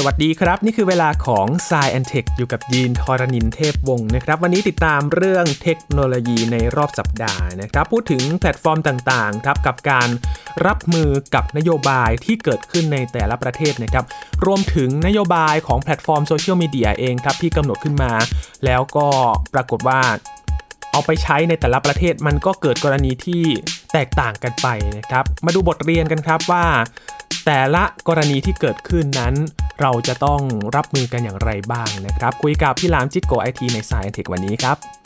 สวัสดีครับ นี่คือเวลาของ s ซแอนเทคอยู่กับยีนทอรณินเทพวงศ์นะครับ วันนี้ติดตามเรื่องเทคโนโลยีในรอบสัปดาห์นะครับ พูดถึงแพลตฟอร์มต่างๆครับกับการรับมือกับนโยบายที่เกิดขึ้นในแต่ละประเทศนะครับ รวมถึงนโยบายของแพลตฟอร์มโซเชียลมีเดียเองครับที่กำหนดขึ้นมา แล้วก็ปรากฏว่าเอาไปใช้ในแต่ละประเทศมันก็เกิดกรณีที่ แตกต่างกันไปนะครับ มาดูบทเรียนกันครับว่า แต่ละกรณีที่เกิดขึ้นนั้น เราจะต้องรับมือกันอย่างไรบ้างนะครับ คุยกับพี่หลามจิ๊กโก๋ไอทีใน Sci Tech วันนี้ครับ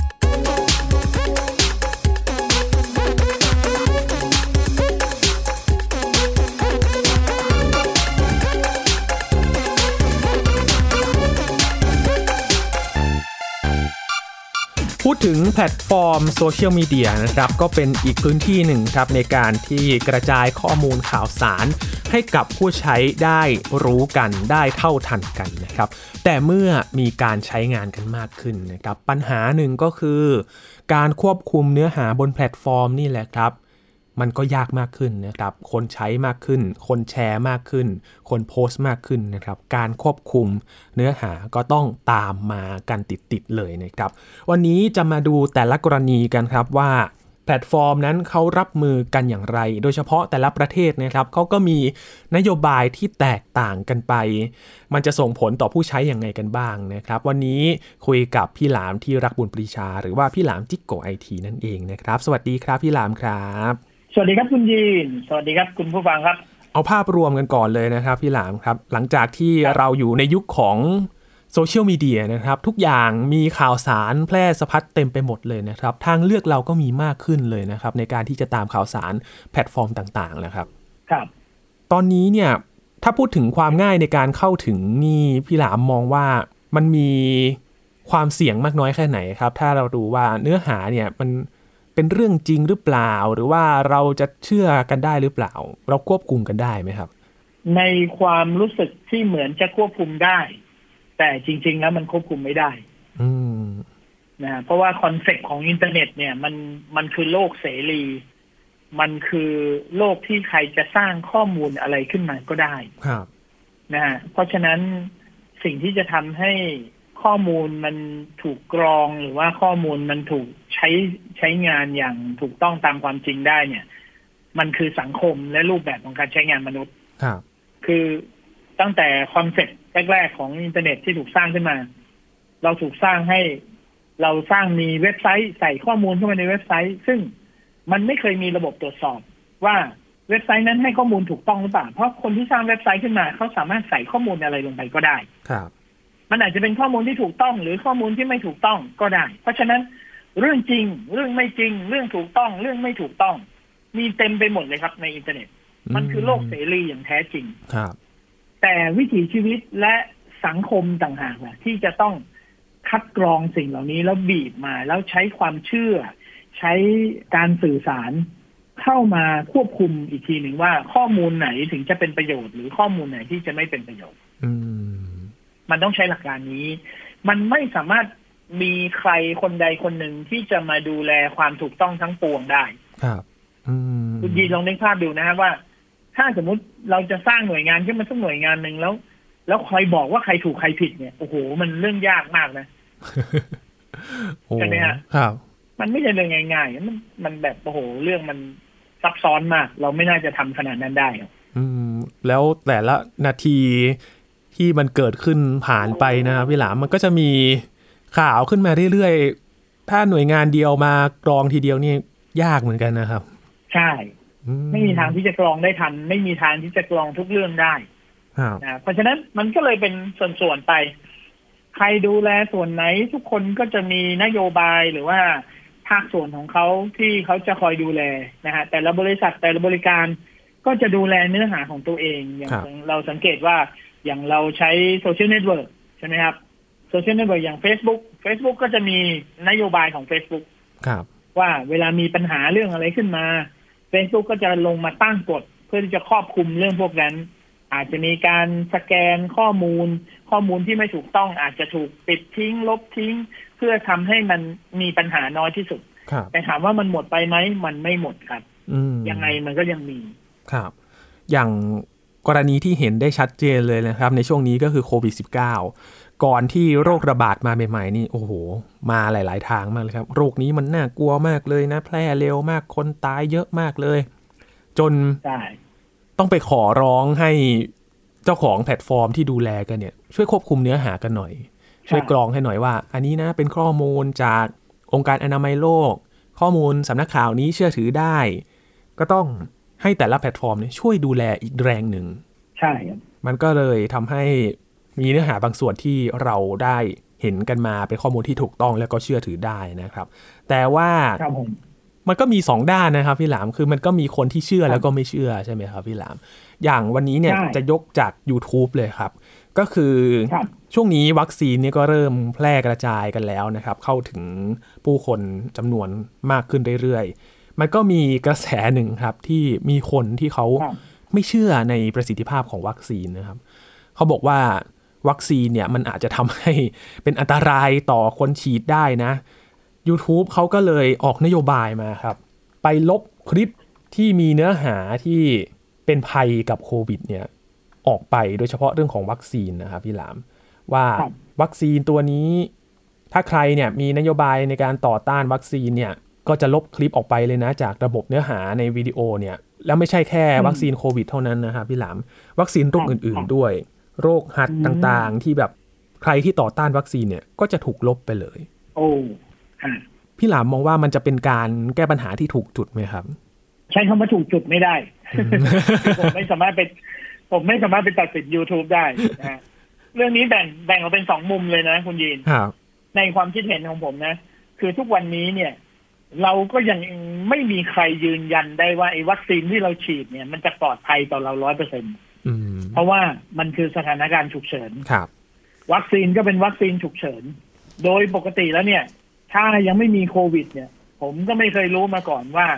พูดถึงแพลตฟอร์มโซเชียลมีเดียนะครับก็เป็นอีกพื้นที่หนึ่งครับในการที่กระจายข้อมูลข่าวสาร ให้กับผู้ใช้ได้รู้กันได้เท่าทันกันนะครับแต่เมื่อมีการใช้งานกันมากขึ้นนะครับปัญหาหนึ่งก็คือ การควบคุมเนื้อหาบนแพลตฟอร์มนี่แหละครับ มันก็ยากมากขึ้นนะครับ คนใช้มากขึ้น คนแชร์มากขึ้น คนโพสต์มากขึ้นนะครับ การควบคุมเนื้อหาก็ต้องตามมากันติดๆเลยนะครับ วันนี้จะมาดูแต่ละกรณีกันครับว่าแพลตฟอร์มนั้นเขารับมือกันอย่างไร โดยเฉพาะแต่ละประเทศนะครับเขาก็มีนโยบายที่แตกต่างกันไป มันจะส่งผลต่อผู้ใช้อย่างไงกันบ้างนะครับ วันนี้คุยกับพี่หลามที่รักบุญปรีชา หรือว่าพี่หลามจิ๊กโก๋ไอทีนั่นเองนะครับ สวัสดีครับพี่หลามครับ สวัสดีครับคุณยีน สวัสดีครับคุณผู้ฟังครับ เอาภาพรวมกันก่อนเลยนะครับ พี่หลามครับ หลังจากที่เราอยู่ในยุคของโซเชียลมีเดียนะครับ ทุกอย่างมีข่าวสารแพร่สะพัดเต็มไปหมดเลยนะครับ ทางเลือกเราก็มีมากขึ้นเลยนะครับ ในการที่จะตามข่าวสารแพลตฟอร์มต่างๆนะครับ ครับ ตอนนี้เนี่ยถ้าพูดถึงความง่ายในการเข้าถึงนี่พี่หลามมองว่ามันมีความเสี่ยงมากน้อยแค่ไหนครับ ถ้าเราดูว่าเนื้อหาเนี่ยมัน เป็นเรื่องจริงหรือเปล่า หรือว่าเราจะเชื่อกันได้หรือเปล่า เราควบคุมกันได้ไหมครับ ในความรู้สึกที่เหมือนจะควบคุมได้ แต่จริง ๆ แล้วมันควบคุมไม่ได้ อืมนะเพราะว่าคอนเซ็ปต์ของอินเทอร์เน็ตเนี่ยมันมันคือโลกเสรี มันคือโลกที่ใครจะสร้างข้อมูลอะไรขึ้นมาก็ได้ครับนะฮะเพราะฉะนั้นสิ่งที่จะทำให้ข้อมูลมันถูกกรองหรือว่าข้อมูลมันถูกใช้ใช้งานอย่างถูกต้องตามความจริงได้เนี่ย มันคือสังคมและรูปแบบของการใช้งานมนุษย์ครับคือตั้งแต่คอนเซ็ปต์แรกๆของอินเทอร์เน็ตที่ถูกสร้างขึ้นมา เราถูกสร้างให้เราสร้างมีเว็บไซต์ใส่ข้อมูลเข้าไปในเว็บไซต์ ซึ่งมันไม่เคยมีระบบตรวจสอบว่าเว็บไซต์นั้นให้ข้อมูลถูกต้องหรือเปล่า เพราะคนที่สร้างเว็บไซต์ขึ้นมาเขาสามารถใส่ข้อมูลอะไรลงไปก็ได้ ครับ มันอาจจะเป็นข้อมูลที่ถูกต้องหรือข้อมูลที่ไม่ถูกต้องก็ได้ เพราะฉะนั้น เรื่องจริง เรื่องไม่จริง เรื่องถูกต้อง เรื่องไม่ถูกต้อง มีเต็มไปหมดเลยครับในอินเทอร์เน็ต มันคือโลกเสรีอย่างแท้จริงครับ แต่วิถีชีวิตและสังคมต่างหากแหละที่จะต้องคัดกรองสิ่งเหล่านี้แล้วบีบมา แล้วใช้ความเชื่อ ใช้การสื่อสารเข้ามาควบคุมอีกทีหนึ่งว่าข้อมูลไหนถึงจะเป็นประโยชน์ หรือข้อมูลไหนที่จะไม่เป็นประโยชน์อืมมันต้องใช้หลักการนี้ มันไม่สามารถ มีใครคนใดคนหนึ่งที่จะมาดูแลความถูกต้องทั้งปวงได้ ครับอืมคุณยีนลองนึกภาพดูนะครับว่า ถ้าสมมุติเราจะสร้างหน่วยงานขึ้นมาสักหน่วยงานหนึ่งแล้ว แล้วคอยบอกว่าใครถูกใครผิดเนี่ยโอ้โหมันเรื่องยากมากนะโอ้ใช่ไหมฮะครับ มันไม่ใช่เรื่องง่ายๆมันมันแบบโอ้โหเรื่องมันซับซ้อนมาก เราไม่น่าจะทำขนาดนั้นได้หรอกอืม แล้วแต่ละนาทีที่มันเกิดขึ้นผ่านไปนะครับพี่หลามมันก็จะมี ข่าวขึ้นมาเรื่อยๆ ถ้าหน่วยงานเดียวมากรองทีเดียวนี่ยากเหมือนกันนะครับ ใช่อืไม่มีทางที่จะกรองได้ทัน ไม่มีทางที่จะกรองทุกเรื่องได้ครับนะเพราะฉะนั้นมันก็เลยเป็นส่วนๆไป ใครดูแลส่วนไหนทุกคนก็จะมีนโยบายหรือว่าภาคส่วนของเขาที่เขาจะคอยดูแลนะฮะแต่ละบริษัทแต่ละบริการก็จะดูแลเนื้อหาของตัวเองอย่างครับเราสังเกตว่าอย่างเราใช้โซเชียลเน็ตเวิร์กใช่ไหมครับ โซเชียลเน็ตเวิร์กอย่าง Facebook Facebook ก็จะมีนโยบายของ Facebook ครับว่าเวลามีปัญหาเรื่องอะไรขึ้นมา Facebook ก็จะลงมาตั้งกฎ เพื่อที่จะครอบคลุมเรื่องพวกนั้น อาจจะมีการสแกนข้อมูล ข้อมูลที่ไม่ถูกต้องอาจจะถูกปิดทิ้ง ลบทิ้ง เพื่อทำให้มันมีปัญหาน้อยที่สุดครับแต่ถามว่ามันหมดไปไหมมันไม่หมดครับอืมยังไงมันก็ยังมีครับ อย่างกรณีที่เห็นได้ชัดเจนเลยนะครับ ในช่วงนี้ก็คือโควิด -19 ก่อนที่โรคระบาดมาใหม่ๆนี่โอ้โห มาหลาย ๆ ทางมากเลยครับ โรคนี้มันน่ากลัวมากเลยนะ แพร่เร็วมากคนตายเยอะมากเลย จนใช่ต้องไปขอร้องให้เจ้าของแพลตฟอร์มที่ดูแลกันเนี่ย ช่วยควบคุมเนื้อหากันหน่อย ช่วยกรองให้หน่อยว่า อันนี้นะเป็นข้อมูลจากองค์การอนามัยโลก ข้อมูลสำนักข่าวนี้เชื่อถือได้ ก็ต้องให้แต่ละแพลตฟอร์มเนี่ยช่วยดูแลอีกแรงหนึ่งใช่ครับมันก็เลยทำให้ มีเนื้อหาบางส่วนที่เราได้เห็นกันมาเป็นข้อมูลที่ถูกต้องแล้วก็เชื่อถือได้นะครับ แต่ว่าครับผมมันก็มีสองด้านนะครับพี่หลามคือมันก็มีคนที่เชื่อแล้วก็ไม่เชื่อใช่ไหมครับพี่หลาม อย่างวันนี้เนี่ยใช่จะยกจาก YouTube เลยครับ ก็คือครับช่วงนี้วัคซีนเนี่ยก็เริ่มแพร่กระจายกันแล้วนะครับ เข้าถึงผู้คนจำนวนมากขึ้นเรื่อยๆ มันก็มีกระแสหนึ่งครับที่มีคนที่เขาครับไม่เชื่อในประสิทธิภาพของวัคซีนนะครับ เขาบอกว่า วัคซีนเนี่ยมันอาจจะทำให้เป็นอันตรายต่อคนฉีดได้นะ YouTube เขาก็เลยออกนโยบายมาครับ ไปลบคลิปที่มีเนื้อหาที่เป็นภัยกับโควิดเนี่ยออกไปโดยเฉพาะเรื่องของวัคซีนนะครับพี่หลาม ว่าครับวัคซีนตัวนี้ ถ้าใครเนี่ยมีนโยบายในการต่อต้านวัคซีนเนี่ยก็จะลบคลิปออกไปเลยนะ จากระบบเนื้อหาในวิดีโอเนี่ยแล้วไม่ใช่แค่วัคซีนโควิดเท่านั้นนะครับพี่หลาม วัคซีนโรคอื่น ๆด้วย โรคหัดต่างๆ ที่แบบใครที่ต่อต้านวัคซีนเนี่ยก็จะถูกลบไปเลย โอ้ฮะพี่หลามมองว่ามันจะเป็นการแก้ปัญหาที่ถูกจุดไหมครับ ใช้คำว่าถูกจุดไม่ได้ ผมไม่สามารถไปผมไม่สามารถไปตัดสิน YouTube ได้นะฮะเรื่องนี้แบ่งแบ่งออกเป็นสองมุมเลยนะ คุณยีนครับในความคิดเห็นของผมนะ คือทุกวันนี้เนี่ย เราก็ยังไม่มีใครยืนยันได้ว่าไอ้วัคซีนที่เราฉีดเนี่ย มันจะปลอดภัยต่อเราร้อยเปอร์เซ็นอืม เพราะว่ามันคือสถานการณ์ฉุกเฉินครับ วัคซีนก็เป็นวัคซีนฉุกเฉิน โดยปกติแล้วเนี่ย ถ้ายังไม่มีโควิด เนี่ย ผมก็ไม่เคยรู้มาก่อนว่า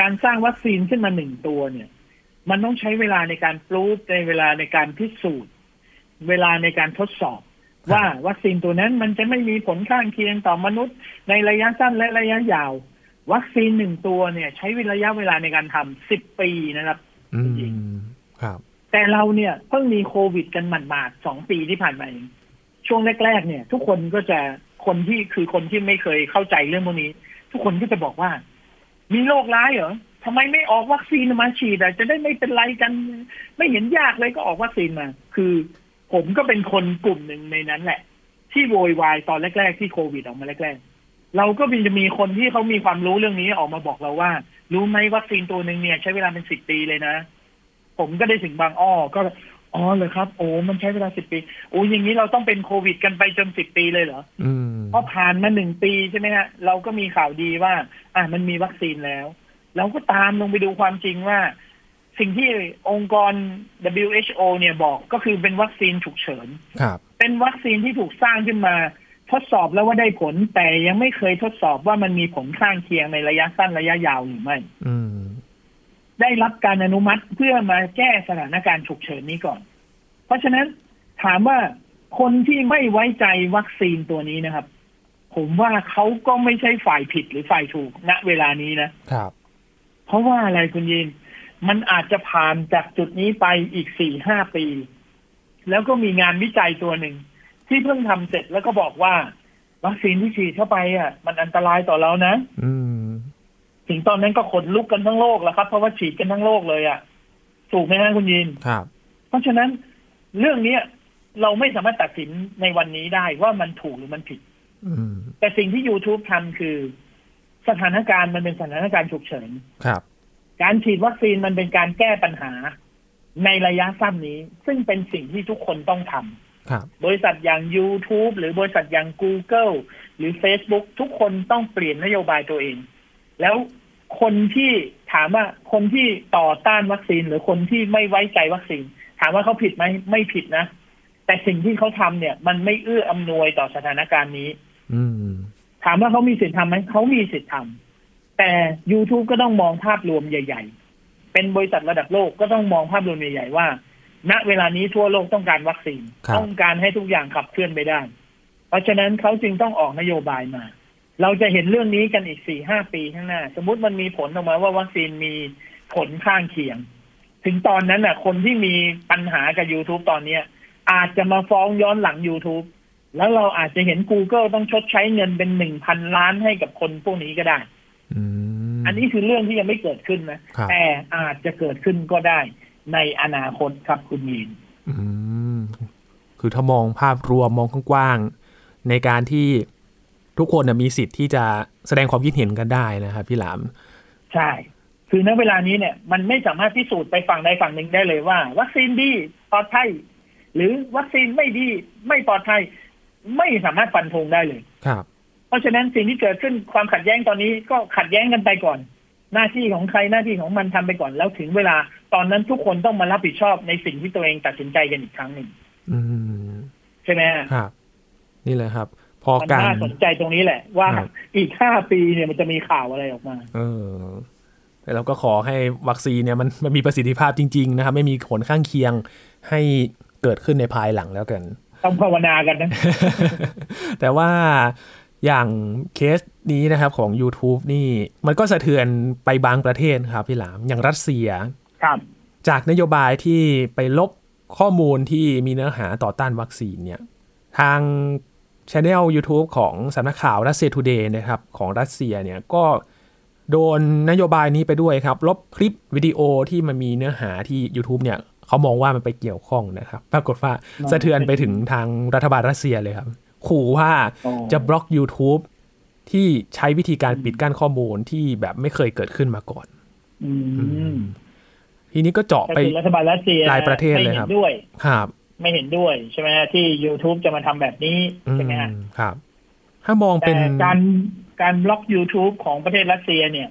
การสร้างวัคซีนขึ้นมาหนึ่งตัวเนี่ย มันต้องใช้เวลาในการปลูกในเวลาในการพิสูจน์ เวลาในการทดสอบครับว่าวัคซีนตัวนั้นมันจะไม่มีผลข้างเคียงต่อมนุษย์ ในระยะสั้นและระยะยาว วัคซีนหนึ่งตัวเนี่ย ใช้ระยะเวลาในการทำสิบปีนะครับอืจริงมครับ แต่เราเนี่ยเพิ่งมีโควิดกันหมาดๆสองปีที่ผ่านมาเองช่วงแรก ๆ เนี่ย ทุกคนก็จะคนที่คือคนที่ไม่เคยเข้าใจเรื่องพวกนี้ ทุกคนก็จะบอกว่า มีโรคร้ายเหรอทำไมไม่ออกวัคซีนมาฉีดอะจะได้ไม่เป็นไรกัน ไม่เห็นยากเลยก็ออกวัคซีนมา คือผมก็เป็นคนกลุ่มหนึ่งในนั้นแหละ ที่โวยวายตอนแรก ๆ ที่โควิดออกมาแรกๆเราก็มีจะมีคนที่เขามีความรู้เรื่องนี้ออกมาบอกเราว่า รู้ไหมวัคซีนตัวหนึ่งเนี่ย ใช้เวลาเป็นสิบปีเลยนะ ผมก็ได้ถึงบางอ้อก็อ๋อเลยครับ โอ้มันใช้เวลาสิบปี โอ้อย่างนี้เราต้องเป็นโควิดกันไปจนสิบปีเลยเหรออืมพอผ่านมาหนึ่งปีใช่ไหมฮะเราก็มีข่าวดีว่า อะมันมีวัคซีนแล้ว เราก็ตามลงไปดูความจริงว่า สิ่งที่องค์กร WHO เนี่ยบอกก็คือเป็นวัคซีนฉุกเฉินครับ เป็นวัคซีนที่ถูกสร้างขึ้นมา ทดสอบแล้วว่าได้ผลแต่ยังไม่เคยทดสอบว่ามันมีผลข้างเคียงในระยะสั้นระยะยาวหรือไม่ อืม ได้รับการอนุมัติเพื่อมาแก้สถานการณ์ฉุกเฉินนี้ก่อน เพราะฉะนั้นถามว่าคนที่ไม่ไว้ใจวัคซีนตัวนี้นะครับ ผมว่าเขาก็ไม่ใช่ฝ่ายผิดหรือฝ่ายถูกณเวลานี้นะครับ เพราะว่าอะไรคุณยิน มันอาจจะผ่านจากจุดนี้ไปอีกสี่ห้าปี แล้วก็มีงานวิจัยตัวหนึ่ง ที่เพิ่งทำเสร็จแล้วก็บอกว่า วัคซีนที่ฉีดเข้าไปอะ มันอันตรายต่อเรานะ อืม ถึงตอนนั้นก็ขนลุกกันทั้งโลกแล้วครับ เพราะว่าฉีดกันทั้งโลกเลยอะ ถูกไหมฮะคุณยินครับ เพราะฉะนั้นเรื่องเนี้ย เราไม่สามารถตัดสินในวันนี้ได้ว่ามันถูกหรือมันผิดอืมแต่สิ่งที่ YouTube ทำคือ สถานการณ์มันเป็นสถานการณ์ฉุกเฉินครับ การฉีดวัคซีนมันเป็นการแก้ปัญหา ในระยะสั้นนี้ ซึ่งเป็นสิ่งที่ทุกคนต้องทำครับ บริษัทอย่าง YouTube หรือบริษัทอย่าง Google หรือ Facebook ทุกคนต้องเปลี่ยนนโยบายตัวเอง แล้วคนที่ถามว่าคนที่ต่อต้านวัคซีน หรือคนที่ไม่ไว้ใจวัคซีน ถามว่าเขาผิดไหมไม่ผิดนะ แต่สิ่งที่เขาทำเนี่ย มันไม่เอื้ออำนวยต่อสถานการณ์นี้ อืมถามว่าเขามีสิทธิ์ทำไหมเขามีสิทธิ์ทำแต่ YouTube ก็ต้องมองภาพรวมใหญ่ ๆ เป็นบริษัทระดับโลกก็ต้องมองภาพรวมใหญ่ๆว่า ณเวลานี้ทั่วโลกต้องการวัคซีนครับต้องการให้ทุกอย่างขับเคลื่อนไปได้ เพราะฉะนั้นเขาจึงต้องออกนโยบายมา เราจะเห็นเรื่องนี้กันอีกสี่ห้าปีข้างหน้า สมมติมันมีผลออกมาว่าวัคซีนมีผลข้างเคียง ถึงตอนนั้นน่ะ คนที่มีปัญหากับ YouTube ตอนเนี้ย อาจจะมาฟ้องย้อนหลัง YouTube แล้วเราอาจจะเห็น Google ต้องชดใช้เงินเป็นหนึ่งพันล้านให้กับคนพวกนี้ก็ได้อืมอันนี้คือเรื่องที่ยังไม่เกิดขึ้นนะครับแต่อาจจะเกิดขึ้นก็ได้ในอนาคตครับคุณมีนอืมคือถ้ามองภาพรวมมองกว้างๆในการที่ ทุกคนนะมีสิทธิ์ที่จะแสดงความคิดเห็นกันได้นะครับพี่หลาม ใช่ คือณเวลานี้เนี่ย มันไม่สามารถพิสูจน์ไปฝั่งใดฝั่งหนึ่งได้เลยว่า วัคซีนดีปลอดภัยหรือวัคซีนไม่ดีไม่ปลอดภัยไม่สามารถฟันธงได้เลยครับ เพราะฉะนั้นสิ่งที่เกิดขึ้นความขัดแย้งตอนนี้ก็ขัดแย้งกันไปก่อน หน้าที่ของใครหน้าที่ของมันทำไปก่อนแล้วถึงเวลาตอนนั้นทุกคนต้องมารับผิดชอบในสิ่งที่ตัวเองตัดสินใจกันอีกครั้งหนึ่งอืมใช่ไหมฮะครับนี่เลยครับ พอมันการน่าสนใจตรงนี้แหละ ว่าครับอีกห้าปีเนี่ยมันจะมีข่าวอะไรออกมา เออแต่เราก็ขอให้วัคซีนเนี่ยมันมันมีประสิทธิภาพจริง ๆ นะครับ ไม่มีผลข้างเคียงให้เกิดขึ้นในภายหลังแล้วกัน ต้องภาวนากันนะ แต่ว่าอย่างเคสนี้นะครับของ YouTube นี่มันก็สะเทือนไปบางประเทศครับพี่หลาม อย่างรัสเซียครับ จากนโยบายที่ไปลบข้อมูลที่มีเนื้อหาต่อต้านวัคซีนเนี่ย ทาง ช anel YouTube ของสำนักข่าวรัสเซียทูเดย์นะครับของรัสเซียเนี่ยก็โดนนโยบายนี้ไปด้วยครับ ลบคลิปวิดีโอที่มันมีเนื้อหาที่ YouTube เนี่ยเขามองว่ามันไปเกี่ยวข้องนะครับ ปรากฏว่าสะเทือนไปถึงทางรัฐบาลรัสเซียเลยครับ ขู่ว่าอ๋อจะบล็อก YouTube ที่ใช้วิธีการปิดกั้นข้อมูลที่แบบไม่เคยเกิดขึ้นมาก่อนอืมทีนี้ก็เจาะก็ไปคือรัฐบาลรัสเซียหลายประเทศเลยไม่คเห็รับนด้วยครับ ไม่เห็นด้วยใช่ไหมฮะที่ YouTube จะมาทำแบบนี้อืมใช่ไหมฮะครับ ถ้ามองเป็แต่นการการบล็อก YouTube ของประเทศรัสเซียเนี่ย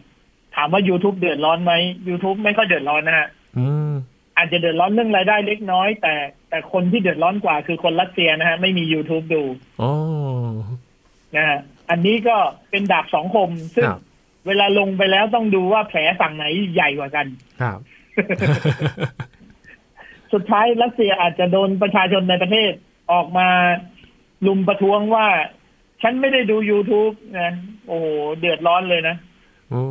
ถามว่า YouTube เดือดร้อนไหม YouTube ไม่ค่อยเดือดร้อนนะฮะอืมอาจจะเดือดร้อนเรื่องรายได้เล็กน้อย แต่แต่คนที่เดือดร้อนกว่าคือคนรัสเซียนะฮะ ไม่มี YouTube ดูอ๋อนะฮะอันนี้ก็เป็นดาบสองคม ซึ่งครับเวลาลงไปแล้วต้องดูว่าแผลฝั่งไหนใหญ่กว่ากัน ครับ สุดท้ายรัสเซียอาจจะโดนประชาชนในประเทศออกมาลุมประท้วงว่า ฉันไม่ได้ดู YouTube นะโอ้โหเดือดร้อนเลยนะโอ้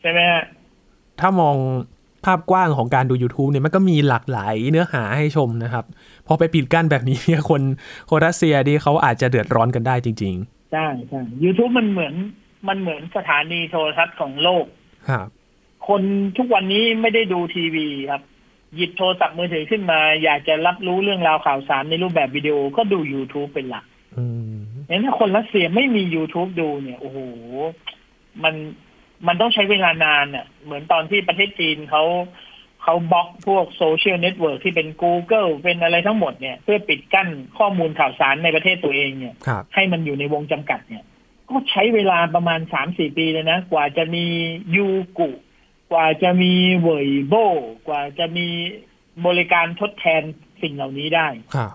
ใช่ไหมฮะถ้ามองภาพกว้างของการดู YouTube เนี่ยมันก็มีหลากหลายเนื้อหาให้ชมนะครับ พอไปปิดกั้นแบบนี้เนี่ยคนคนรัสเซียดีเขาอาจจะเดือดร้อนกันได้จริงใช่ใช่ YouTube มันเหมือนมันเหมือนสถานีโทรทัศน์ของโลกๆครับ คนทุกวันนี้ไม่ได้ดูทีวีครับ หยิบโทรศัพท์มือถือขึ้นมา อยากจะรับรู้เรื่องราวข่าวสารในรูปแบบวิดีโอก็ดู YouTube เป็นหลักอืมงั้นถ้าคนรัสเซียไม่มี YouTube ดูเนี่ย โอ้โห มันมันต้องใช้เวลานานเน่ะ เหมือนตอนที่ประเทศจีนเขาเขาบล็อกพวกโซเชียลเน็ตเวิร์กที่เป็น Google เป็นอะไรทั้งหมดเนี่ย เพื่อปิดกั้นข้อมูลข่าวสารในประเทศตัวเองเนี่ยครับให้มันอยู่ในวงจำกัดเนี่ย ก็ใช้เวลาประมาณสามสี่ปีเลยนะ กว่าจะมี Youku กว่าจะมีเวยโบกว่าจะมีบริการทดแทนสิ่งเหล่านี้ได้ครับ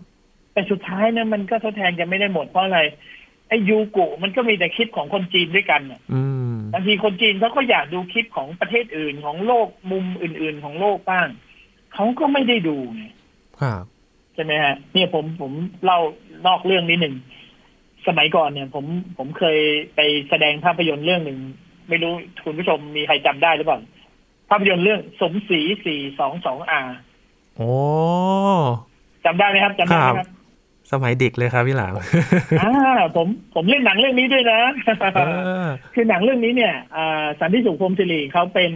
แต่สุดท้ายเนี่ยมันก็ทดแทนกันไม่ได้หมดเพราะอะไรไอ้ยูกุมันก็มีแต่คลิปของคนจีนด้วยกันน่ะอืมบางทีคนจีนเขาก็อยากดูคลิปของประเทศอื่นของโลกมุมอื่น ๆ ของโลกบ้างเขาก็ไม่ได้ดูไงครับใช่ไหมฮะเนี่ยผมผมเล่านอกเรื่องนิดหนึ่งสมัยก่อนเนี่ย ผมผมเคยไปแสดงภาพยนตร์เรื่องหนึ่งไม่รู้คุณผู้ชมมีใครจำได้หรือเปล่า ภาพยนตร์เรื่องสมศรีสี่สองสองอาโอ้จำได้ไหมครับจำได้ไหมครับ สมัยเด็กเลยครับพี่หลามอ่าผมผมเล่นหนังเรื่องนี้ด้วยนะเออคือหนังเรื่องนี้เนี่ยอ่าสันติสุขพรหมศิริเขาเป็น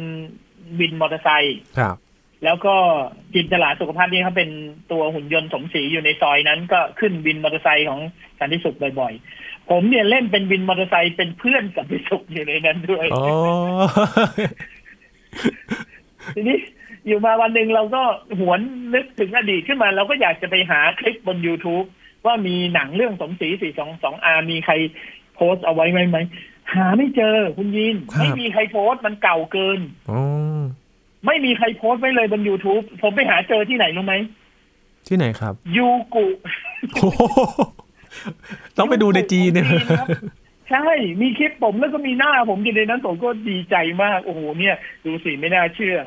วินมอเตอร์ไซค์ครับแล้วก็จินตลาสุขภาพนี่เขาเป็นตัวหุ่นยนต์สมศรีอยู่ในซอยนั้น ก็ขึ้นวินมอเตอร์ไซค์ของสันติสุขบ่อยๆ ผมเนี่ยเล่นเป็นวินมอเตอร์ไซค์เป็นเพื่อนสันติสุขอยู่ในนั้นด้วยโอ้ ทีนี้อยู่มาวันหนึ่งเราก็หวนนึกถึงอดีตขึ้นมา เราก็อยากจะไปหาคลิปบน YouTube ว่ามีหนังเรื่องสมศรีสี่สองสองอามีใครโพสต์เอาไว้ไหมไหมหาไม่เจอคุณยิน ไม่มีใครโพสต์มันเก่าเกินโอ้ไม่มีใครโพสต์ไว้เลยบน YouTube ผมไปหาเจอที่ไหนรู้ไหม ที่ไหนครับ ยูกุโอ้โหต้องไปดูในจีนเนี่ยครับ ใช่ มีคลิปผมแล้วก็มีหน้าผมอยู่ในนั้นผมก็ดีใจมาก โอ้โห เนี่ย ดูสิไม่น่าเชื่อ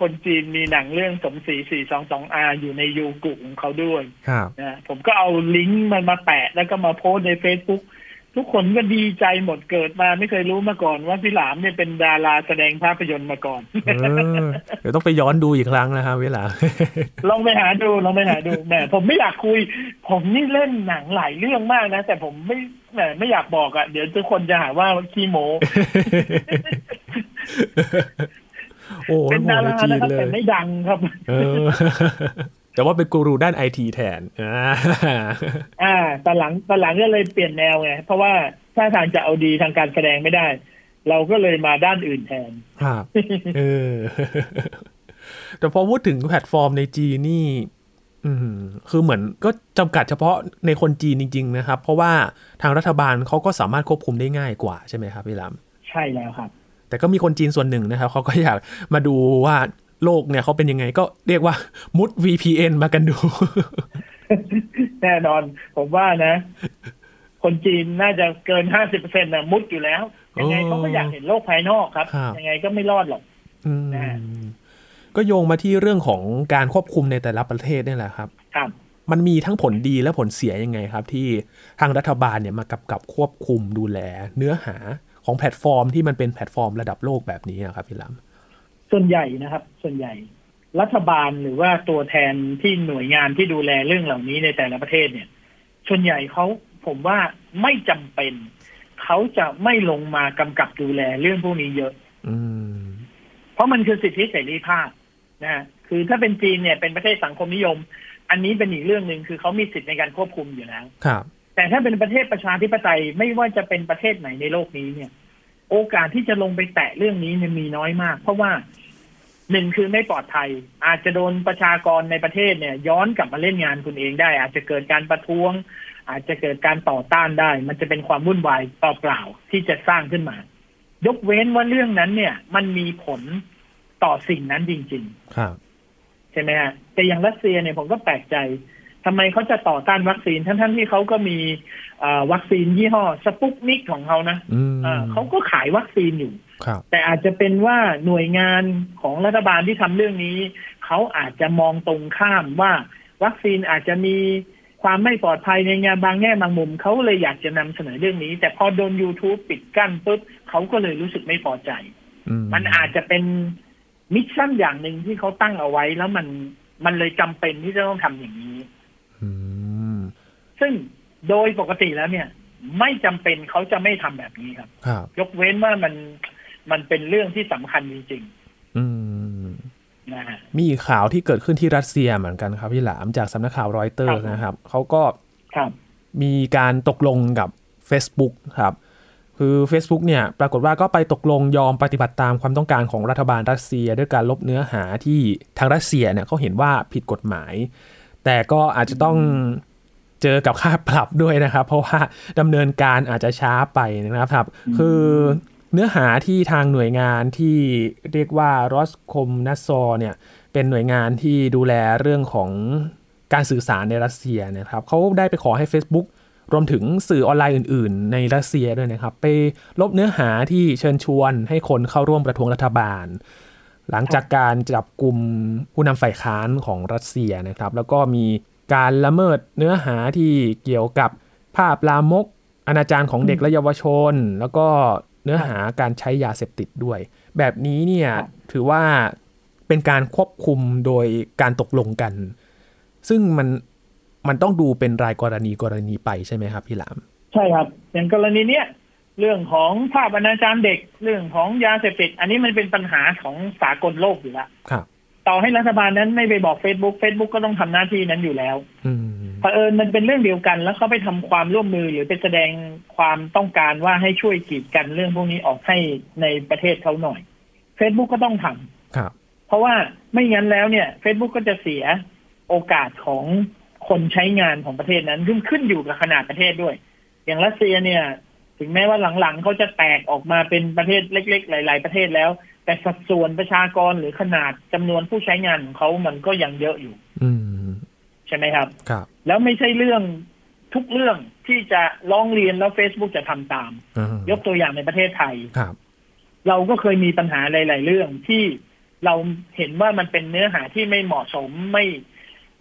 คนจีนมีหนังเรื่องสมศรีสี่สองสองอาอยู่ในยูกุของเขาด้วยครับนะผมก็เอาลิงก์มันมาแปะแล้วก็มาโพสต์ใน Facebook ทุกคนก็ดีใจหมดเกิดมาไม่เคยรู้มาก่อน ว่าพี่หลามเนี่ยเป็นดาราแสดงภาพยนตร์มาก่อนเออเดี๋ยวต้องไปย้อนดูอีกครั้งนะครับเวลาลองไปหาดูลองไปหาดูแหมผมไม่อยากคุย ผมนี่เล่นหนังหลายเรื่องมากนะ แต่ผมไม่แหมไม่อยากบอกอะ่ะเดี๋ยวทุกคนจะหาว่าขี้โมโอ้เป็นดาราจีนะครับเลแต่ยไม่ดังครับเออ แต่ว่าเป็นกูรูด้านไอทีแทนอ่าอ่าตอนหลังตอนหลังก็เลยเปลี่ยนแนวไง เพราะว่าถ้าทางจะเอาดีทางการแสดงไม่ได้ เราก็เลยมาด้านอื่นแทนครับเออแต่พอพูดถึงแพลตฟอร์มในจีนนี่อืมคือเหมือนก็จำกัดเฉพาะในคนจีนจริง ๆ นะครับ เพราะว่าทางรัฐบาลเขาก็สามารถควบคุมได้ง่ายกว่าใช่ไหมครับพี่ลำใช่แล้วครับ แต่ก็มีคนจีนส่วนหนึ่งนะครับเขาก็อยากมาดูว่า โลกเนี่ยเขาเป็นยังไงก็เรียกว่ามุด VPN มากันดู แน่นอน ผมว่านะ คนจีนน่าจะเกินห้าสิบเปอร์เซ็นต์นะมุดอยู่แล้ว ยังไงโอ้เขาก็อยากเห็นโลกภายนอกครับครับยังไงก็ไม่รอดหรอกอืมนะก็โยงมาที่เรื่องของการควบคุมในแต่ละประเทศนี่แหละครับ ครับ มันมีทั้งผลดีและผลเสียยังไงครับ ที่ทางรัฐบาลเนี่ยมากำกับควบคุมดูแล เนื้อหาของแพลตฟอร์มที่มันเป็นแพลตฟอร์มระดับโลกแบบนี้อะครับพี่ล ส่วนใหญ่นะครับ ส่วนใหญ่ รัฐบาลหรือว่าตัวแทนที่หน่วยงานที่ดูแลเรื่องเหล่านี้ในแต่ละประเทศเนี่ย ส่วนใหญ่เขาผมว่าไม่จำเป็น เขาจะไม่ลงมากำกับดูแลเรื่องพวกนี้เยอะำอืม เพราะมันคือสิทธิเสรีภาพนะฮะคือถ้าเป็นจีนเนี่ยเป็นประเทศสังคมนิยม อันนี้เป็นอีกเรื่องหนึ่งคือเขามีสิทธิในการควบคุมอยู่แล้วครับ แต่ถ้าเป็นประเทศประชาธิปไตยไม่ว่าจะเป็นประเทศไหนในโลกนี้เนี่ย โอกาสที่จะลงไปแตะเรื่องนี้เนี่ยมีน้อยมาก เพราะว่า หนึ่งคือไม่ปลอดภัย อาจจะโดนประชากรในประเทศเนี่ย ย้อนกลับมาเล่นงานคุณเองได้ อาจจะเกิดการประท้วง อาจจะเกิดการต่อต้านได้ มันจะเป็นความวุ่นวายเปล่าๆที่จะสร้างขึ้นมา ยกเว้นว่าเรื่องนั้นเนี่ย มันมีผลต่อสิ่งนั้นจริง ๆ ครับ ใช่ไหมฮะแต่อย่างรัสเซียเนี่ยผมก็แปลกใจ ทำไมเขาจะต่อต้านวัคซีนทั้งๆที่เขาก็มีอ่าวัคซีนยี่ห้อสปุกนิกของเขานะอืมอ่าเขาก็ขายวัคซีนอยู่ครับแต่อาจจะเป็นว่าหน่วยงานของรัฐบาลที่ทำเรื่องนี้ เขาอาจจะมองตรงข้ามว่าวัคซีนอาจจะมีความไม่ปลอดภัยในงานบางแง่บางมุมเขาเลยอยากจะนำเสนอเรื่องนี้ แต่พอโดน YouTube ปิดกั้นปุ๊บเขาก็เลยรู้สึกไม่พอใจอืมมันอาจจะเป็นมิชชั่นอย่างหนึ่งที่เขาตั้งเอาไว้แล้วมันมันเลยจำเป็นที่จะต้องทำอย่างนี้อืม ซึ่งโดยปกติแล้วเนี่ย ไม่จำเป็นเขาจะไม่ทำแบบนี้ครับครับ ยกเว้นว่ามันมันเป็นเรื่องที่สำคัญจริงอืมๆนะฮะมีอีกข่าวที่เกิดขึ้นที่รัสเซียเหมือนกันครับพี่หลามจากสำนักข่าวรอยเตอร์ครับนะครับ เขาก็ครับมีการตกลงกับ Facebook ครับ คือ Facebook เนี่ย ปรากฏว่าก็ไปตกลงยอมปฏิบัติตามความต้องการของรัฐบาลรัสเซีย ด้วยการลบเนื้อหาที่ทางรัสเซียเนี่ยเขาเห็นว่าผิดกฎหมาย แต่ก็อาจจะต้องเจอกับค่าปรับด้วยนะครับ เพราะว่าดำเนินการอาจจะช้าไปนะครับ คือเนื้อหาที่ทางหน่วยงานที่เรียกว่ารอสคมนัสซอเนี่ยเป็นหน่วยงานที่ดูแลเรื่องของการสื่อสารในรัสเซียนะครับเขาได้ไปขอให้ Facebook รวมถึงสื่อออนไลน์อื่น ๆ ในรัสเซียด้วยนะครับ ไปลบเนื้อหาที่เชิญชวนให้คนเข้าร่วมประท้วงรัฐบาล หลังจากการจับกลุ่มผู้นำฝ่ายค้านของรัสเซียนะครับ แล้วก็มีการละเมิดเนื้อหาที่เกี่ยวกับภาพลามก อนาจารของเด็กและเยาวชน แล้วก็เนื้อหาการใช้ยาเสพติดด้วย แบบนี้เนี่ยครับถือว่าเป็นการควบคุมโดยการตกลงกัน ซึ่งมันมันต้องดูเป็นรายกรณีกรณีไปใช่ไหมครับพี่หลาม ใช่ครับ อย่างกรณีเนี้ย เรื่องของภาพอนาจารเด็กเรื่องของยาเสพติด อันนี้มันเป็นปัญหาของสากลโลกอยู่แล้วครับต่อให้รัฐบาลนั้นไม่ไปบอก Facebook Facebook ก็ต้องทำหน้าที่นั้นอยู่แล้วอืมเผอิญมันเป็นเรื่องเดียวกัน แล้วเขาไปทำความร่วมมือหรือไปแสดงความต้องการว่าให้ช่วยกีดกันเรื่องพวกนี้ออกให้ในประเทศเขาหน่อย Facebook ก็ต้องทำครับเพราะว่าไม่งั้นแล้วเนี่ย Facebook ก็จะเสียโอกาสของคนใช้งานของประเทศนั้นขึ้นขึ้นอยู่กับขนาดประเทศด้วย อย่างรัสเซียเนี่ย ถึงแม้ว่าหลังๆเขาจะแตกออกมาเป็นประเทศเล็ก ๆ หลาย ๆ ประเทศแล้ว แต่สัดส่วนประชากรหรือขนาดจำนวนผู้ใช้งานของเขามันก็ยังเยอะอยู่ อืมใช่ไหมครับครับ แล้วไม่ใช่เรื่องทุกเรื่องที่จะร้องเรียนแล้ว Facebook จะทำตามอ่ายกตัวอย่างในประเทศไทยครับ เราก็เคยมีปัญหาหลาย ๆ เรื่องที่เราเห็นว่ามันเป็นเนื้อหาที่ไม่เหมาะสมไม่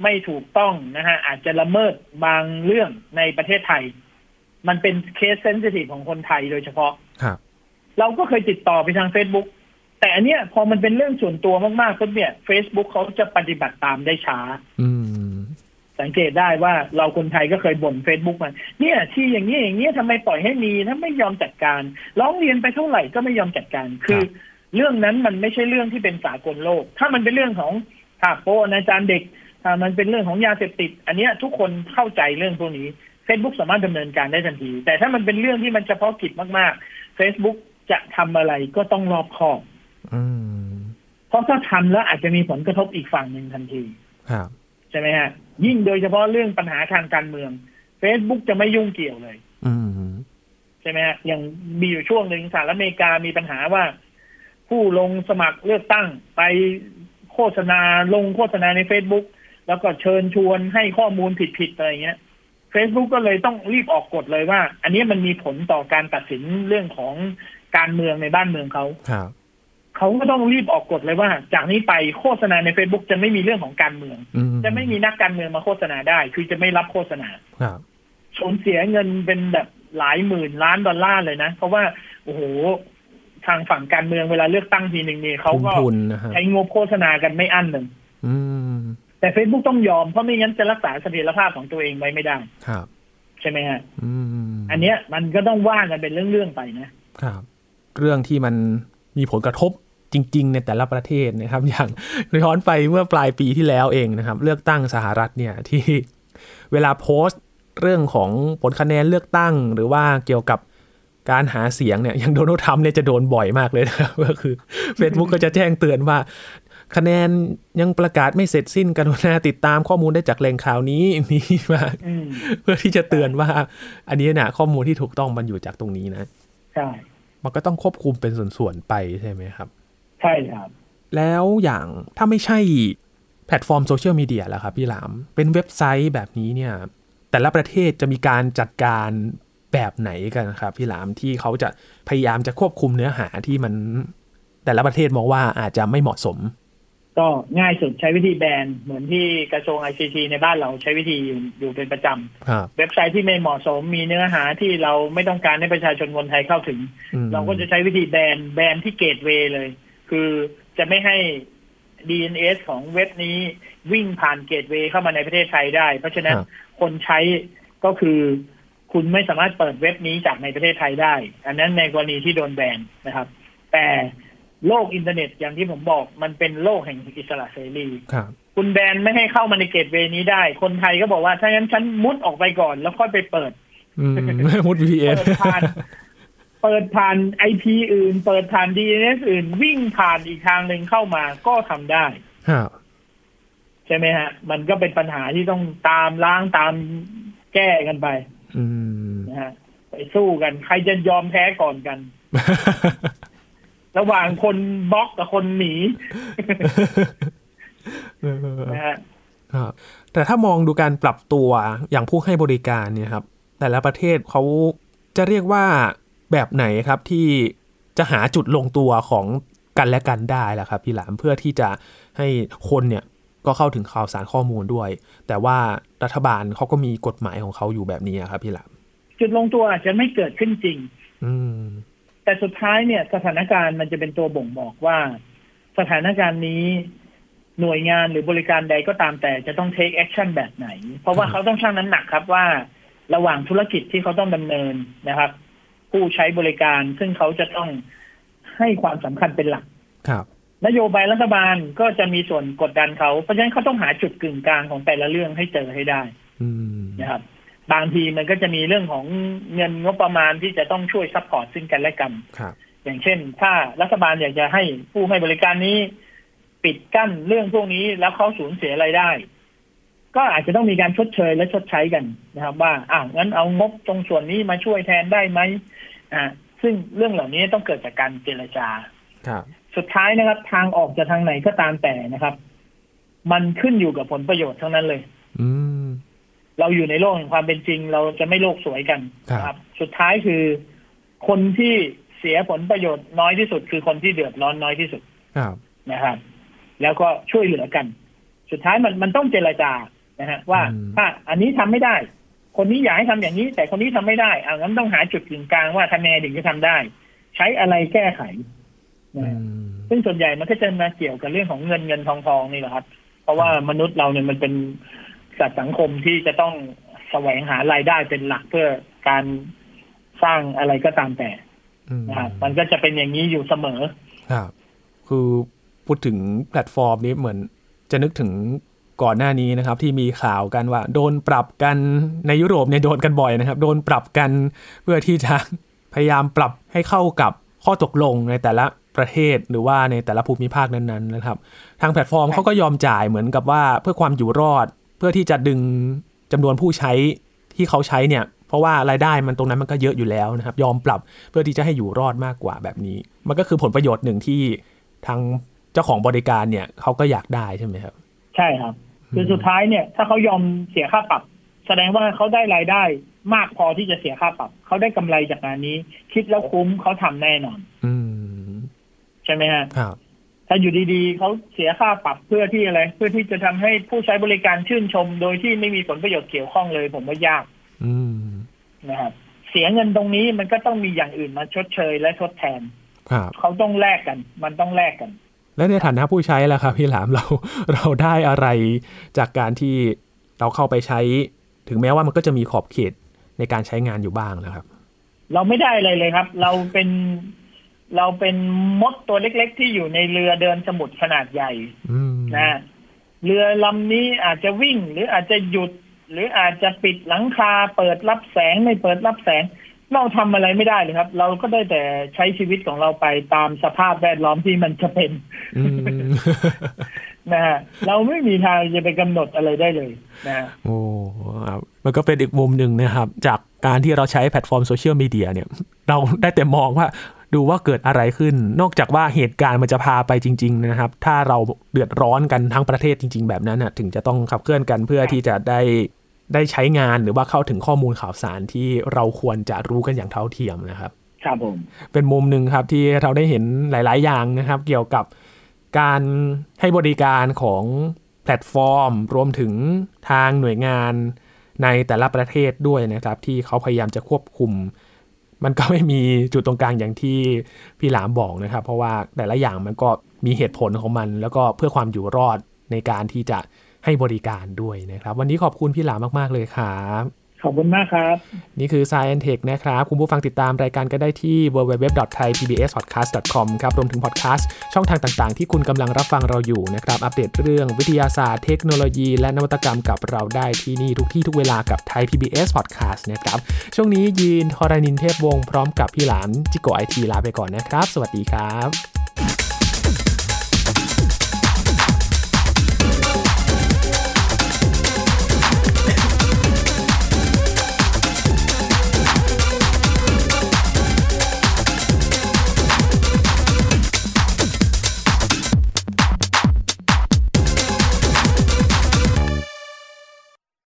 ไม่ถูกต้องนะฮะอาจจะละเมิดบางเรื่องในประเทศไทย มันเป็นเคสเซนซิทีฟของคนไทยโดยเฉพาะครับ เราก็เคยติดต่อไปทาง Facebook แต่อันเนี้ยพอมันเป็นเรื่องส่วนตัวมากๆปุ๊บเนี่ย Facebook เขาจะปฏิบัติตามได้ช้า อืมสังเกตได้ว่าเราคนไทยก็เคยบ่น Facebook มาเนี่ย ที่อย่างนี้อย่างนี้ยทำไมปล่อยให้มีถ้าไม่ยอมจัดการร้องเรียนไปเท่าไหร่ก็ไม่ยอมจัดการ คือเรื่องนั้นมันไม่ใช่เรื่องที่เป็นสากลโลก ถ้ามันเป็นเรื่องของถาโปอนาจารย์เด็กถ้ามันเป็นเรื่องของยาเสพติด อันเนี้ยทุกคนเข้าใจเรื่องพวกนี้ Facebook สามารถดำเนินการได้ทันที แต่ถ้ามันเป็นเรื่องที่มันเฉพาะกิจมากๆ Facebook จะทำอะไรก็ต้องรอบคอบอืมเพราะถ้าทำแล้วอาจจะมีผลกระทบอีกฝั่งหนึ่งทันทีครับใช่ไหมฮะ ยิ่งโดยเฉพาะเรื่องปัญหาทางการเมือง Facebook จะไม่ยุ่งเกี่ยวเลยอืมใช่ไหมฮะอย่างมีอยู่ช่วงหนึ่งสหรัฐอเมริกามีปัญหาว่า ผู้ลงสมัครเลือกตั้งไปโฆษณาลงโฆษณาใน Facebook แล้วก็เชิญชวนให้ข้อมูลผิดๆอะไรเงี้ย Facebook ก็เลยต้องรีบออกกฎเลยว่า อันนี้มันมีผลต่อการตัดสินเรื่องของการเมืองในบ้านเมืองเขาครับเขาก็ต้องรีบออกกฎเลยว่า จากนี้ไปโฆษณาใน Facebook จะไม่มีเรื่องของการเมืองอืมจะไม่มีนักการเมืองมาโฆษณาได้ คือจะไม่รับโฆษณาครับสูญเสียเงินเป็นแบบหลายหมื่นล้านดอลลาร์เลยนะ เพราะว่า โอ้โห ทางฝั่งการเมืองเวลาเลือกตั้งทีหนึ่งนี่เขาก็ทุ่มทุนนะฮะใช้งบโฆษณากันไม่อั้นเลยอืม แต่ Facebook ต้องยอมเพราะไม่งั้นจะรักษาเสถียรภาพของตัวเองไว้ไม่ได้ครับ ใช่ไหมฮะอืมอันเนี้ยมันก็ต้องว่ากันเป็นเรื่องๆไปนะครับ เรื่องที่มันมีผลกระทบจริง ๆ ในแต่ละประเทศนะครับ อย่างย้อนไปเมื่อปลายปีที่แล้วเองนะครับ เลือกตั้งสหรัฐเนี่ยที่เวลาโพสต์เรื่องของผลคะแนนเลือกตั้ง หรือว่าเกี่ยวกับการหาเสียงเนี่ยอย่างโดนัลด์ทรัมป์เนี่ยจะโดนบ่อยมากเลยนะครับก็คือ Facebook ก็จะแจ้งเตือนว่า คะแนนยังประกาศไม่เสร็จสิ้นกรุณาติดตามข้อมูลได้จากแหล่งข่าวนี้นี้มาอืมเพื่อที่จะเตือนว่า อันนี้นะข้อมูลที่ถูกต้องมันอยู่จากตรงนี้นะใช่มันก็ต้องควบคุมเป็นส่วนๆไปใช่ไหมครับ ใช่ครับ แล้วอย่างถ้าไม่ใช่แพลตฟอร์มโซเชียลมีเดียล่ะครับพี่หลาม เป็นเว็บไซต์แบบนี้เนี่ย แต่ละประเทศจะมีการจัดการแบบไหนกันนะครับพี่หลามที่เขาจะพยายามจะควบคุมเนื้อหาที่มันแต่ละประเทศมองว่าอาจจะไม่เหมาะสม ก็ง่ายสุดใช้วิธีแบนเหมือนที่กระทรวง ICT ในบ้านเราใช้วิธีอยู่อยู่เป็นประจำครับเว็บไซต์ที่ไม่เหมาะสมมีเนื้อหาที่เราไม่ต้องการให้ประชาชนคนไทยเข้าถึงอืมเราก็จะใช้วิธีแบนแบนที่เกตเวย์เลย คือจะไม่ให้ DNS ของเว็บนี้วิ่งผ่านเกตเวย์เข้ามาในประเทศไทยได้ เพราะฉะนั้นครับคนใช้ก็คือคุณไม่สามารถเปิดเว็บนี้จากในประเทศไทยได้ อันนั้นในกรณีที่โดนแบนนะครับ แต่ โลกอินเทอร์เน็ตอย่างที่ผมบอกมันเป็นโลกแห่งอิสระเสรีครับคุณแบนไม่ให้เข้ามาในเกตเวย์นี้ได้ คนไทยก็บอกว่า ถ้างั้นฉันมุดออกไปก่อน แล้วค่อยไปเปิดอืมมุด VPN เปิดผ่านเปิดผ่านไอพีอื่น เปิดผ่าน DNS อื่น วิ่งผ่านอีกทางหนึ่งเข้ามาก็ทำได้ครับใช่ไหมฮะ มันก็เป็นปัญหาที่ต้องตามล้างตามแก้กันไปอืมนะฮะไปสู้กัน ใครจะยอมแพ้ก่อนกัน ระหว่างคนบล็อกกับคนหนีนะฮะครับแต่ถ้ามองดูการปรับตัวอย่างผู้ให้บริการเนี่ยครับ แต่ละประเทศเขาจะเรียกว่าแบบไหนครับที่จะหาจุดลงตัวของกันและกันได้ล่ะครับ พี่หลามเพื่อที่จะให้คนเนี่ยก็เข้าถึงข่าวสารข้อมูลด้วย แต่ว่ารัฐบาลเขาก็มีกฎหมายของเขาอยู่แบบนี้อะครับพี่หลามจุดลงตัวอาจจะไม่เกิดขึ้นจริง อืม แต่สุดท้ายเนี่ยสถานการณ์มันจะเป็นตัวบ่งบอกว่า สถานการณ์นี้หน่วยงานหรือบริการใดก็ตามแต่จะต้อง take action แบบไหน เพราะว่าครับเขาต้องชั่งน้ำหนักครับว่า ระหว่างธุรกิจที่เขาต้องดำเนินนะครับ ผู้ใช้บริการซึ่งเขาจะต้องให้ความสำคัญเป็นหลักครับนโยบายรัฐบาลก็จะมีส่วนกดดันเขา เพราะฉะนั้นเขาต้องหาจุดกึ่งกลางของแต่ละเรื่องให้เจอให้ได้อืมนะครับ บางทีมันก็จะมีเรื่องของเงินงบประมาณที่จะต้องช่วย support ซึ่งกันและกันครับอย่างเช่น ถ้ารัฐบาลอยากจะให้ผู้ให้บริการนี้ ปิดกั้นเรื่องพวกนี้แล้วเขาสูญเสียรายได้ ก็อาจจะต้องมีการชดเชยและชดใช้กันนะครับ ว่าอ้าวงั้นเอางบตรงส่วนนี้มาช่วยแทนได้ไหมอ่าซึ่งเรื่องเหล่านี้ต้องเกิดจากการเจรจาครับสุดท้ายนะครับ ทางออกจะทางไหนก็ตามแต่นะครับ มันขึ้นอยู่กับผลประโยชน์ทั้งนั้นเลย อืม เราอยู่ในโลกแห่งความเป็นจริง เราจะไม่โลกสวยกันครับนะครับ สุดท้ายคือ คนที่เสียผลประโยชน์น้อยที่สุด คือคนที่เดือดร้อนน้อยที่สุดครับนะครับ แล้วก็ช่วยเหลือกัน สุดท้ายมันมันต้องเจรจานะฮะว่าอืมถ้าอันนี้ทำไม่ได้คคนนี้อยากให้ทำอย่างนี้ แต่คนนี้ทำไม่ได้อ่างั้นต้องหาจุดกึ่งกลางว่าทำยังไงถึงจะทำได้ ใช้อะไรแก้ไขอืนะมซึ่งส่วนใหญ่มันก็จะมาเกี่ยวกับเรื่องของเงินเงินทองทองนี่แหละครับ เพราะว่ามนุษย์เราเนี่ยมันเป็น สัตว์สังคมที่จะต้องแสวงหารายได้เป็นหลักเพื่อการสร้างอะไรก็ตามแต่อืมนะครับมันก็จะเป็นอย่างนี้อยู่เสมอครับคือพูดถึงแพลตฟอร์มนี้เหมือนจะนึกถึงก่อนหน้านี้นะครับ ที่มีข่าวกันว่าโดนปรับกันในยุโรปเนี่ยโดนกันบ่อยนะครับ โดนปรับกันเพื่อที่จะพยายามปรับให้เข้ากับข้อตกลงในแต่ละประเทศหรือว่าในแต่ละภูมิภาคนั้นๆนะครับ ทางแพลตฟอร์มเขาก็ยอมจ่ายเหมือนกับว่าเพื่อความอยู่รอดเพื่อที่จะดึงจำนวนผู้ใช้ที่เขาใช้เนี่ย เพราะว่ารายได้มันตรงนั้นมันก็เยอะอยู่แล้วนะครับ ยอมปรับเพื่อที่จะให้อยู่รอดมากกว่าแบบนี้ มันก็คือผลประโยชน์หนึ่งที่ทางเจ้าของบริการเนี่ยเขาก็อยากได้ใช่ไหมครับ ใช่ครับคือสุดท้ายเนี่ย ถ้าเขายอมเสียค่าปรับ แสดงว่าเขาได้รายได้มากพอที่จะเสียค่าปรับ เขาได้กำไรจากงานนี้ คิดแล้วคุ้มเขาทำแน่นอน อืม ใช่ไหมฮะครับ ถ้าอยู่ดีๆเขาเสียค่าปรับเพื่อที่อะไร เพื่อที่จะทำให้ผู้ใช้บริการชื่นชม โดยที่ไม่มีผลประโยชน์เกี่ยวข้องเลย ผมว่ายากอืมนะครับเสียเงินตรงนี้มันก็ต้องมีอย่างอื่นมาชดเชยและทดแทนครับเขาต้องแลกกัน มันต้องแลกกัน และในฐานะผู้ใช้ล่ะครับพี่หลามเราเราได้อะไรจากการที่เราเข้าไปใช้ ถึงแม้ว่ามันก็จะมีขอบเขตในการใช้งานอยู่บ้างนะครับ เราไม่ได้อะไรเลยครับ เราเป็น เราเป็นมดตัวเล็กๆ ที่อยู่ในเรือเดินสมุทรขนาดใหญ่อืมนะเรือลำนี้อาจจะวิ่งหรืออาจจะหยุด หรืออาจจะปิดหลังคาเปิดรับแสงไม่เปิดรับแสง เราทำอะไรไม่ได้เลยครับ เราก็ได้แต่ใช้ชีวิตของเราไปตามสภาพแวดล้อมที่มันจะเป็นอืมนะฮะเราไม่มีทางจะไปกำหนดอะไรได้เลยนะฮะโอ้ครับมันก็เป็นอีกมุมหนึ่งนะครับ จากการที่เราใช้แพลตฟอร์มโซเชียลมีเดียเนี่ย เราได้แต่มองว่า ดูว่าเกิดอะไรขึ้น นอกจากว่าเหตุการณ์มันจะพาไปจริง ๆ นะครับ ถ้าเราเดือดร้อนกันทั้งประเทศจริง ๆ แบบนั้นน่ะถึงจะต้องขับเคลื่อนกันเพื่อที่จะได้ได้ใช้งานหรือว่าเข้าถึงข้อมูลข่าวสารที่เราควรจะรู้กันอย่างเท่าเทียมนะครับ ครับผม เป็นมุมหนึ่งครับที่เราได้เห็นหลาย ๆ อย่างนะครับ เกี่ยวกับการให้บริการของแพลตฟอร์ม รวมถึงทางหน่วยงานในแต่ละประเทศด้วยนะครับ ที่เขาพยายามจะควบคุม มันก็ไม่มีจุดตรงกลางอย่างที่พี่หลามบอกนะครับ เพราะว่าแต่ละอย่างมันก็มีเหตุผลของมัน แล้วก็เพื่อความอยู่รอดในการที่จะให้บริการด้วยนะครับ วันนี้ขอบคุณพี่หลามมาก ๆ เลยครับ ขอบคุณมากครับ นี่คือ Science Tech นะครับ คุณผู้ฟังติดตามรายการก็ได้ที่ www.thaipbspodcast.com ครับ รวมถึงพอดแคสต์ช่องทางต่างๆ ที่คุณกำลังรับฟังเราอยู่นะครับ อัปเดตเรื่องวิทยาศาสตร์เทคโนโลยี และนวัตกรรมกับเราได้ที่นี่ทุกที่ทุกเวลากับ Thai PBS Podcast นะครับ ช่วงนี้ยีนทรานินเทพวงศ์พร้อมกับพี่หลานจิโกไอทีลาไปก่อนนะครับ สวัสดีครับ